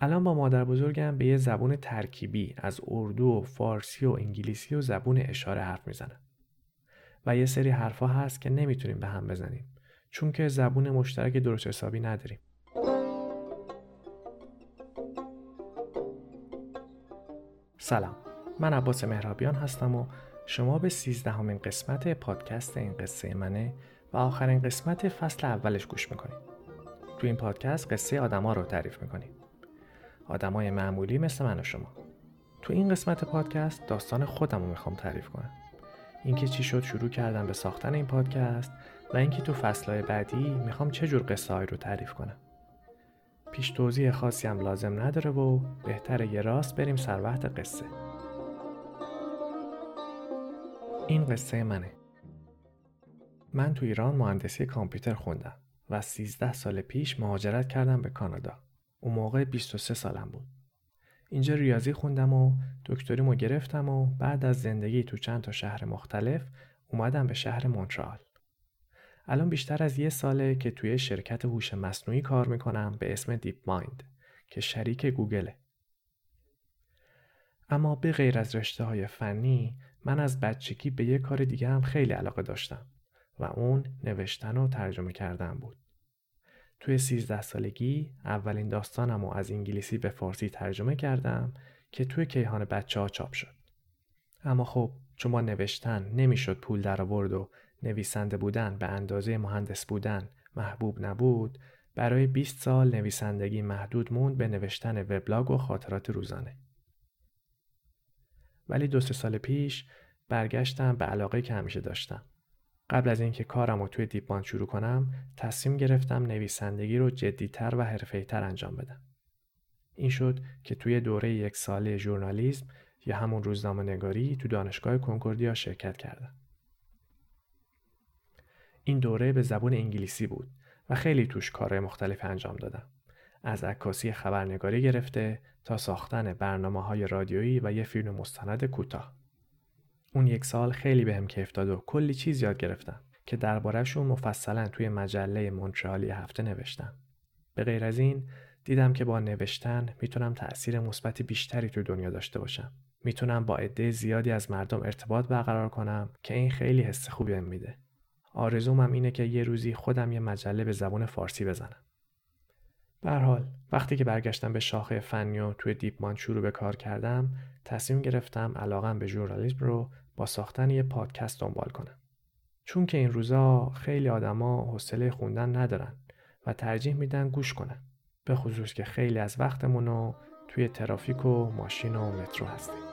الان با مادر بزرگم به یه زبون ترکیبی از اردو و فارسی و انگلیسی و زبون اشاره حرف می‌زنم. و یه سری حرفا هست که نمی‌تونیم به هم بزنیم چون که زبون مشترک درست حسابی نداریم. سلام من عباس مهرابیان هستم و شما به سیزدهمین قسمت پادکست این قصه منه و آخرین قسمت فصل اولش گوش می‌کنیم تو این پادکست قصه آدما رو تعریف می‌کنیم آدمای معمولی مثل من و شما. تو این قسمت پادکست داستان خودم رو می‌خوام تعریف کنم. اینکه چی شد شروع کردم به ساختن این پادکست و اینکه تو فصلهای بعدی می‌خوام چه جور قصه رو تعریف کنم. پیش توضیح خاصی هم لازم نداره و بهتر یه راست بریم سر وقت قصه. این قصه منه. من تو ایران مهندسی کامپیوتر خوندم و 13 سال پیش مهاجرت کردم به کانادا. اون موقع 23 سالم بود اینجا ریاضی خوندم و دکتریمو گرفتم و بعد از زندگی تو چند تا شهر مختلف اومدم به شهر مونترال الان بیشتر از یه ساله که توی شرکت هوش مصنوعی کار می‌کنم به اسم دیپ مایند که شریک گوگله. اما به غیر از رشته های فنی من از بچگی به یه کار دیگه هم خیلی علاقه داشتم و اون نوشتن و ترجمه کردن بود. توی 13 سالگی اولین داستانم رو از انگلیسی به فارسی ترجمه کردم که توی کیهان بچه ها چاپ شد. اما خب چون با نوشتن نمی‌شد پول در آورد و نویسنده بودن به اندازه مهندس بودن محبوب نبود برای 20 سال نویسندگی محدود موند به نوشتن وبلاگ و خاطرات روزانه. ولی دو سه سال پیش برگشتم به علاقه که همیشه داشتم. قبل از اینکه کارم رو توی دیپمان شروع کنم تصمیم گرفتم نویسندگی رو جدیتر و حرفه‌ای‌تر انجام بدم. این شد که توی دوره یک ساله ژورنالیسم یا همون روزنامه نگاری تو دانشگاه کنکوردیا شرکت کردم. این دوره به زبون انگلیسی بود و خیلی توش کارهای مختلف انجام دادم. از عکاسی خبرنگاری گرفته تا ساختن برنامه های رادیویی و یه فیلم مستند کوتاه. اون یک سال خیلی بهم کیف داد و کلی چیز یاد گرفتم که دربارهشون مفصلا توی مجله مونترآلی هفته نوشتم. به غیر از این دیدم که با نوشتن می‌تونم تأثیر مثبت بیشتری توی دنیا داشته باشم. می‌تونم با عده زیادی از مردم ارتباط برقرار کنم که این خیلی حس خوبی بهم میده. آرزومم اینه که یه روزی خودم یه مجله به زبان فارسی بزنم. به حال وقتی که برگشتم به شاخه فنی و توی دیپمان شروع به کار کردم تصمیم گرفتم علاقم به ژورنالیسم رو با ساختن یه پادکست دنبال کنم. چون که این روزا خیلی آدما حوصله خوندن ندارن و ترجیح میدن گوش کنن. به خصوص که خیلی از وقتمون توی ترافیک و ماشین و مترو هستیم.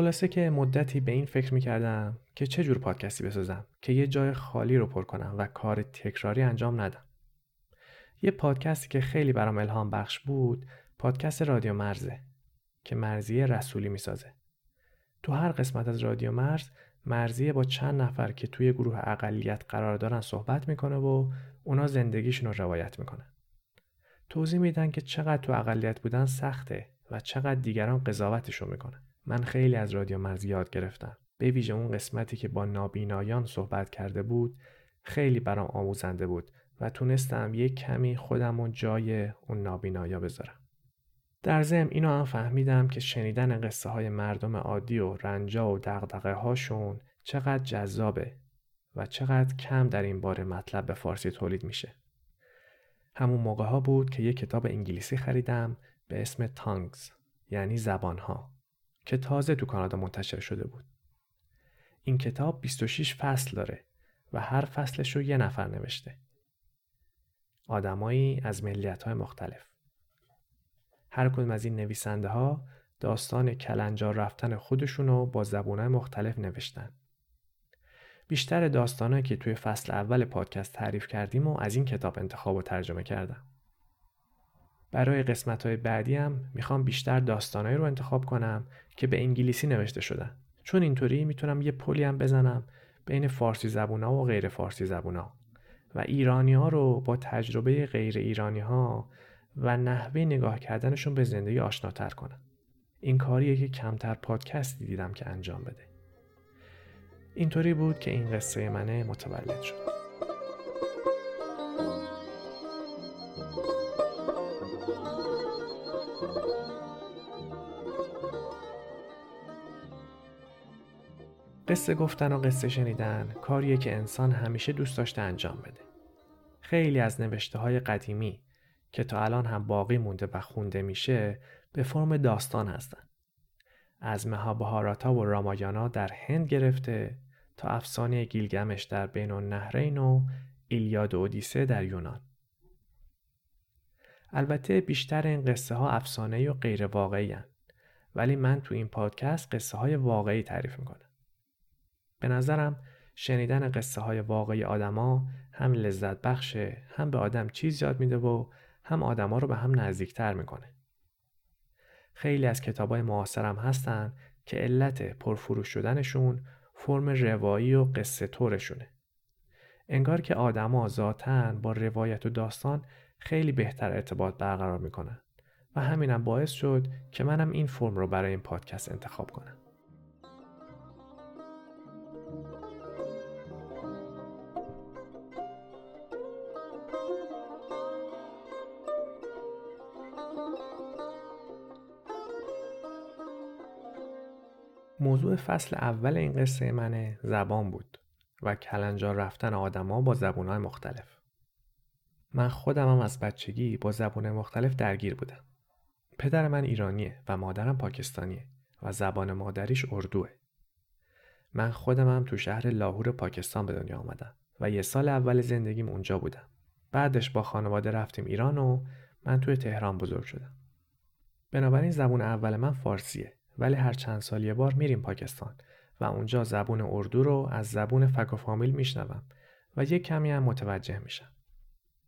خلاصه که مدتی به این فکر می‌کردم که چه جور پادکستی بسازم که یه جای خالی رو پر کنم و کار تکراری انجام ندم. یه پادکستی که خیلی برام الهام بخش بود پادکست رادیو مرزه که مرزیه رسولی می‌سازه. تو هر قسمت از رادیو مرز مرزیه با چند نفر که توی گروه اقلیت قرار دارن صحبت می‌کنه و اونا زندگیشون رو روایت می‌کنه. توضیح میدن که چقدر تو اقلیت بودن سخته و چقدر دیگران قضاوتشون می‌کنن. من خیلی از رادیو مرز یاد گرفتم. به ویژه اون قسمتی که با نابینایان صحبت کرده بود خیلی برام آموزنده بود و تونستم یک کمی خودم و جای اون نابینایا بذارم. در ضمن اینو هم فهمیدم که شنیدن قصه های مردم عادی و رنجا و دقدقه هاشون چقدر جذابه و چقدر کم در این باره مطلب به فارسی تولید میشه. همون موقع ها بود که یک کتاب انگلیسی خریدم به اسم تانگز یعنی زبان ها که تازه تو کانادا منتشر شده بود. این کتاب 26 فصل داره و هر فصلش رو یه نفر نوشته. آدمایی از ملیت های مختلف. هر کدوم از این نویسنده ها داستان کلنجار رفتن خودشون رو با زبونهای مختلف نوشتن. بیشتر داستانهایی که توی فصل اول پادکست تعریف کردیم و از این کتاب انتخاب و ترجمه کردم. برای قسمت های بعدی هم می‌خوام بیشتر داستانهایی رو انتخاب کنم که به انگلیسی نوشته شدن. چون اینطوری می‌تونم یه پلی هم بزنم بین فارسی زبونا و غیر فارسی زبونا. و ایرانی ها رو با تجربه غیر ایرانی ها و نحوه نگاه کردنشون به زندگی آشناتر کنم. این کاریه که کمتر پادکستی دیدم که انجام بده. اینطوری بود که این قصه منه متولد شد. قصه گفتن و قصه شنیدن کاریه که انسان همیشه دوست داشته انجام بده. خیلی از نوشته های قدیمی که تا الان هم باقی مونده و خونده میشه به فرم داستان هستن. از مهابهاراتا و رامایانا در هند گرفته تا افسانه گیلگمش در بین النهرین و ایلیاد و اودیسه در یونان. البته بیشتر این قصه ها افسانه و غیر واقعی هن. ولی من تو این پادکست قصه های واقعی تعریف می‌کنم. به نظرم شنیدن قصه های واقعی آدما هم لذت بخشه هم به آدم چیز یاد میده و هم آدما رو به هم نزدیکتر می‌کنه. خیلی از کتاب های معاصرم هستن که علت پرفروش شدنشون فرم روایی و قصه طورشونه. انگار که آدما ذاتن با روایت و داستان خیلی بهتر ارتباط برقرار می‌کنن و همینم باعث شد که منم این فرم رو برای این پادکست انتخاب کنم. موضوع فصل اول این قصه منه زبان بود و کلنجار رفتن آدما با زبونهای مختلف. من خودم هم از بچگی با زبون مختلف درگیر بودم. پدر من ایرانیه و مادرم پاکستانیه و زبان مادریش اردوه. من خودم هم تو شهر لاهور پاکستان به دنیا آمدم و یه سال اول زندگیم اونجا بودم. بعدش با خانواده رفتیم ایران و من توی تهران بزرگ شدم. بنابراین زبون اول من فارسیه ولی هر چند سال یه بار میریم پاکستان و اونجا زبون اردو رو از زبون فک و فامیل میشنوم و یه کمی هم متوجه میشم.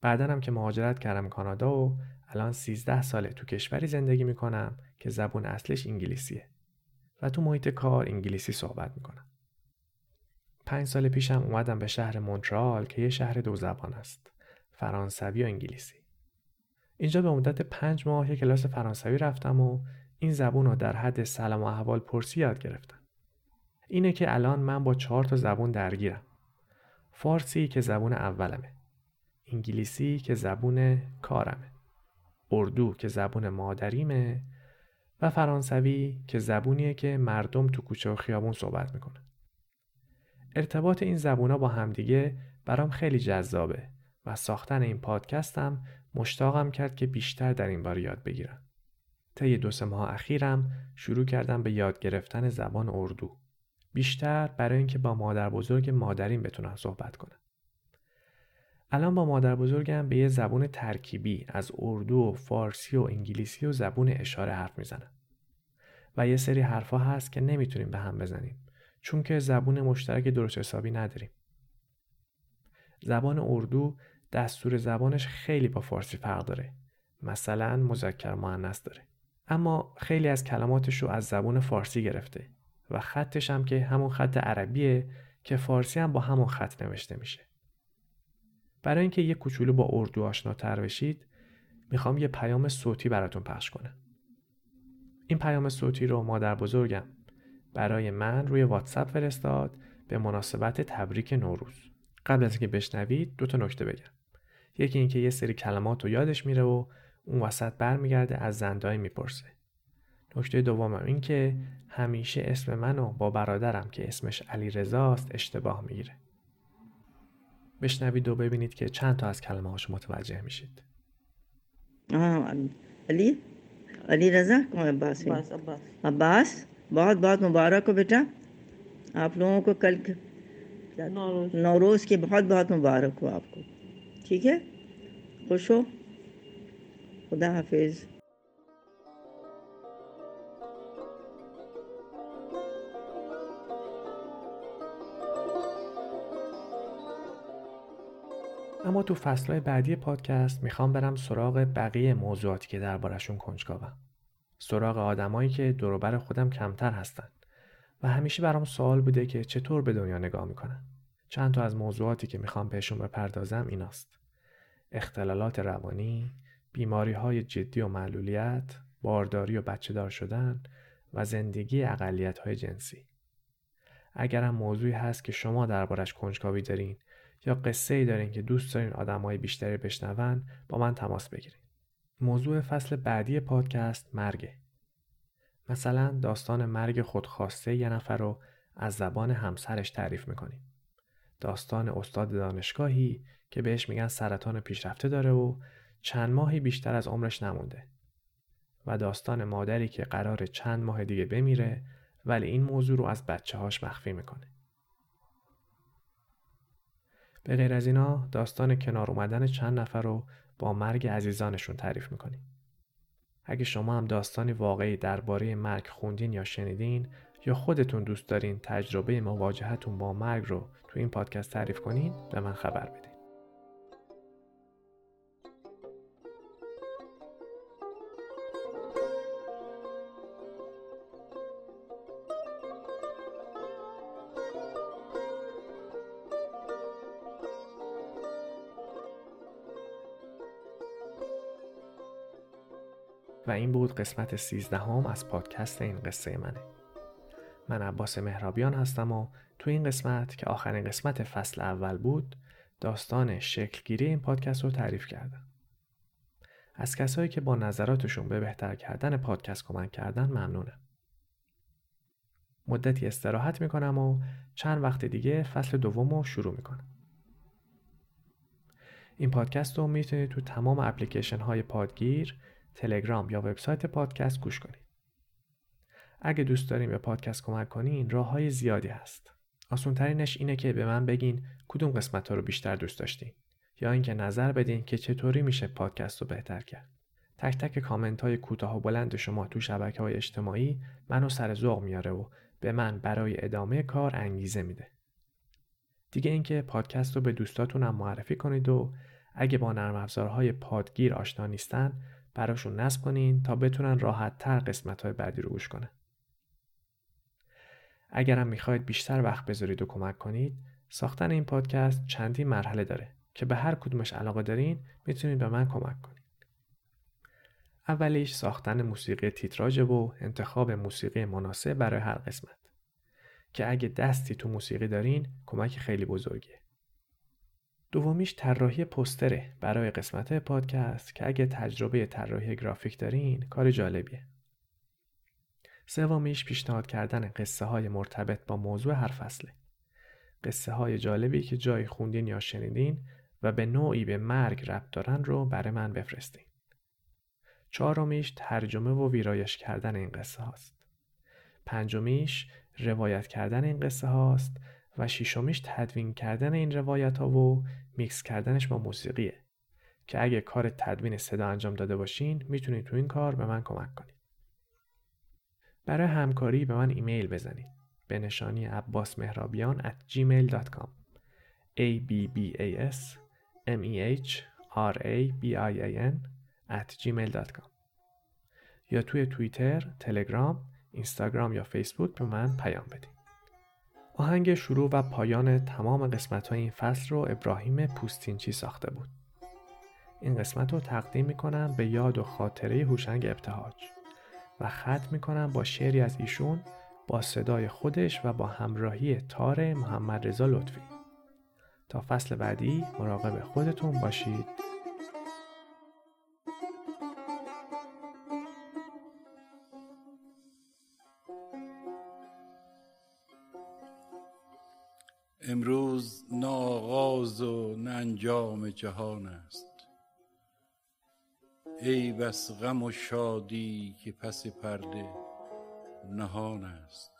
بعدا هم که مهاجرت کردم کانادا و الان 13 ساله تو کشوری زندگی می‌کنم که زبون اصلش انگلیسیه و تو محیط کار انگلیسی صحبت می‌کنم. پنج سال پیشم اومدم به شهر مونترال که یه شهر دو زبان است. فرانسوی و انگلیسی. اینجا به مدت پنج ماه یه کلاس فرانسوی رفتم و این زبون رو در حد سلام و احوال پرسی یاد گرفتم. اینه که الان من با چهار تا زبون درگیرم. فارسی که زبون اولمه. انگلیسی که زبون کارمه. اردو که زبون مادریمه و فرانسوی که زبونیه که مردم تو کوچه و خیابون صحبت می‌کنن. ارتباط این زبونا با همدیگه برام خیلی جذابه و ساختن این پادکستم مشتاقم کرد که بیشتر در این بار یاد بگیرم. طی دو سه ماه اخیرم شروع کردم به یاد گرفتن زبان اردو. بیشتر برای اینکه با مادر بزرگ مادرین بتونم صحبت کنم. الان با مادر بزرگم به یه زبون ترکیبی از اردو و فارسی و انگلیسی و زبون اشاره حرف می‌زنم. و یه سری حرفا هست که نمی‌تونیم به هم بزنیم چون که زبون مشترک درست حسابی نداریم. زبان اردو دستور زبانش خیلی با فارسی فرق داره. مثلا مذکر مؤنث داره. اما خیلی از کلماتش رو از زبون فارسی گرفته و خطش هم که همون خط عربیه که فارسی هم با همون خط نوشته میشه. برای اینکه یه کوچولو با اردو آشناتر بشید می‌خوام یه پیام صوتی براتون پخش کنم. این پیام صوتی رو مادر بزرگم برای من روی واتساپ فرستاد به مناسبت تبریک نوروز. قبل از اینکه بشنوید دو تا نکته بگم. یکی اینکه یه سری کلمات رو یادش میره و اون وسط برمیگرده از زندای میپرسه نکته دومم این که همیشه اسم منو با برادرم که اسمش علی رزاست اشتباه میگیره بشنوید و ببینید که چند تا از کلمه هاش متوجه میشید علی علی رضا کون عباس عباس बहुत बहुत मुबारक हो बेटा आप लोगों को कल नौरोज़ की बहुत बहुत मुबारक हो आपको ठीक है खुश हो خدا حافظ اما تو فصلهای بعدی پادکست می‌خوام برم سراغ بقیه موضوعاتی که دربارشون کنجکاوم. سراغ آدمایی که دوروبر خودم کمتر هستن و همیشه برام سوال بوده که چطور به دنیا نگاه می‌کنن. چند تا از موضوعاتی که می‌خوام بهشون بپردازم ایناست. اختلالات روانی، بیماری های جدی و معلولیت، بارداری و بچه دار شدن و زندگی اقلیت های جنسی. اگرم موضوعی هست که شما دربارش کنجکاوی دارین یا قصه ای دارین که دوست دارین های بیشتری بشنون با من تماس بگیرید. موضوع فصل بعدی پادکست مرگه. مثلا داستان مرگ خودخواسته یه نفر رو از زبان همسرش تعریف می‌کنیم. داستان استاد دانشگاهی که بهش میگن سرطان پیشرفته داره و چند ماهی بیشتر از عمرش نمونده. و داستان مادری که قرار چند ماه دیگه بمیره ولی این موضوع رو از بچه هاش مخفی می‌کنه. به غیر از اینا داستان کنار اومدن چند نفر رو با مرگ عزیزانشون تعریف می‌کنیم. اگه شما هم داستانی واقعی درباره مرگ خوندین یا شنیدین یا خودتون دوست دارین تجربه مواجهتون با مرگ رو تو این پادکست تعریف کنین به من خبر بدین. و این بود قسمت سیزدهم از پادکست این قصه منه. من عباس مهرابیان هستم و تو این قسمت که آخرین قسمت فصل اول بود داستان شکلگیری این پادکست رو تعریف کردم. از کسایی که با نظراتشون به بهتر کردن پادکست کمک کردن ممنونم. مدتی استراحت می‌کنم و چند وقت دیگه فصل دوم رو شروع می‌کنم. این پادکست رو می‌تونید تو تمام اپلیکیشن های پادگیر تلگرام یا وبسایت پادکست گوش کنید. اگه دوست داریم به پادکست کمک کنین راه های زیادی هست. آسون ترینش اینه که به من بگین کدوم قسمت ها رو بیشتر دوست داشتین یا اینکه نظر بدین که چطوری میشه پادکست رو بهتر کرد. تک تک کامنت های کوتاه و بلند شما تو شبکه های اجتماعی منو سر ذوق میاره و به من برای ادامه کار انگیزه میده. دیگه اینکه پادکست رو به دوستاتونم معرفی کنید و اگه با نرم افزارهای پادگیر آشنا نیستن براشون نصب کنین تا بتونن راحت تر قسمت های بعدی رو گوش کنن. اگرم می‌خواید بیشتر وقت بذارید و کمک کنید ساختن این پادکست چندین مرحله داره که به هر کدومش علاقه دارین می‌تونید به من کمک کنید. اولیش ساختن موسیقی تیتراژ و انتخاب موسیقی مناسب برای هر قسمت که اگه دستی تو موسیقی دارین کمک خیلی بزرگیه. دومیش طراحی پستره برای قسمت پادکست که اگه تجربه طراحی گرافیک دارین کار جالبیه. سومیش پیشنهاد کردن قصه های مرتبط با موضوع هر فصله. قصه های جالبی که جای خوندین یا شنیدین و به نوعی به مرگ ربط دارن رو برای من بفرستین. چهارمیش ترجمه و ویرایش کردن این قصه هاست. پنجمیش روایت کردن این قصه هاست و شیشمیش تدوین کردن این روایت ها و میکس کردنش با موسیقیه که اگه کار تدوین صدا انجام داده باشین می‌تونید تو این کار به من کمک کنید. برای همکاری به من ایمیل بزنید به نشانی عباس at gmail.com a b b a s m e h r a b i a n at gmail.com یا توی توییتر، تلگرام، اینستاگرام یا فیسبوک به من پیام بدید. آهنگ شروع و پایان تمام قسمت های این فصل رو ابراهیم پوستینچی ساخته بود. این قسمت رو تقدیم می‌کنم به یاد و خاطره هوشنگ ابتهاج و ختم می‌کنم با شعری از ایشون با صدای خودش و با همراهی تار محمد رضا لطفی. تا فصل بعدی مراقب خودتون باشید. انجام جهان است. ای بس غم و شادی که پس پرده نهان است.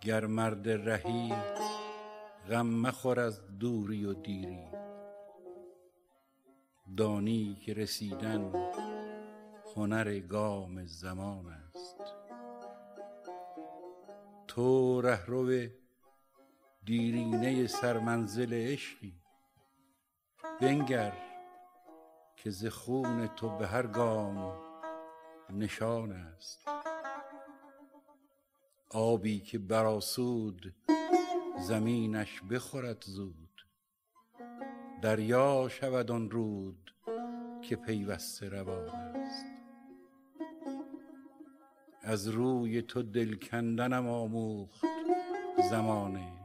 گر مرد رهی غم مخور از دوری و دیری. دانی که رسیدن هنر گام زمان است. تو رهرو دیرینه سرمنزل عشقی. بنگر که ز خون تو به هر گام نشان است. آبی که براسود زمینش بخورد زود. دریا شود آن رود که پیوسته روان است. از روی تو دل کندنم آموخت زمانه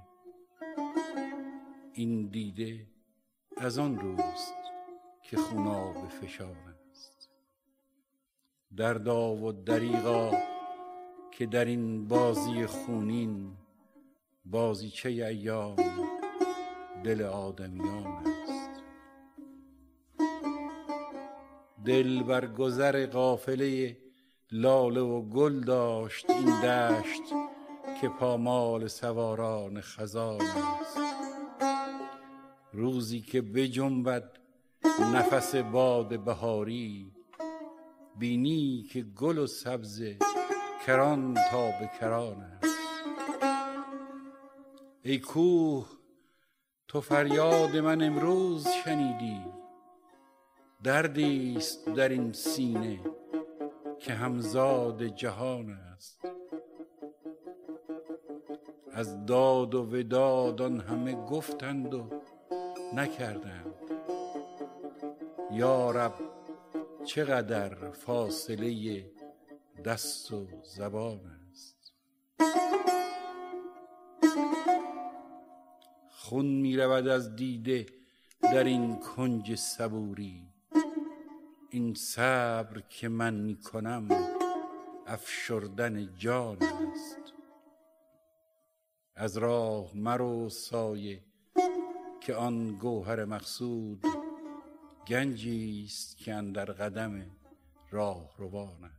این دیده از آن روست که خوناب فشان است. دردا و دریغا که در این بازی خونین بازیچه ایام دل آدمیان است. دل بر گذر قافله لاله و گل داشت این دشت که پامال سواران خزان است. روزی که بجنبد نفس باد بهاری بینی که گل و سبز کران تا به کران است. ای کوه تو فریاد من امروز شنیدی. دردی است در این سینه که همزاد جهان است. از داد و وداد آن همه گفتند و نکردند یا رب چقدر فاصله دست و زبان است؟ خون می رود از دیده در این کنج صبوری. این صبر که من می کنم افشردن جان است. از راه مرو سایه که آن گوهر مقصود گنجی است که اندر قدم راه روان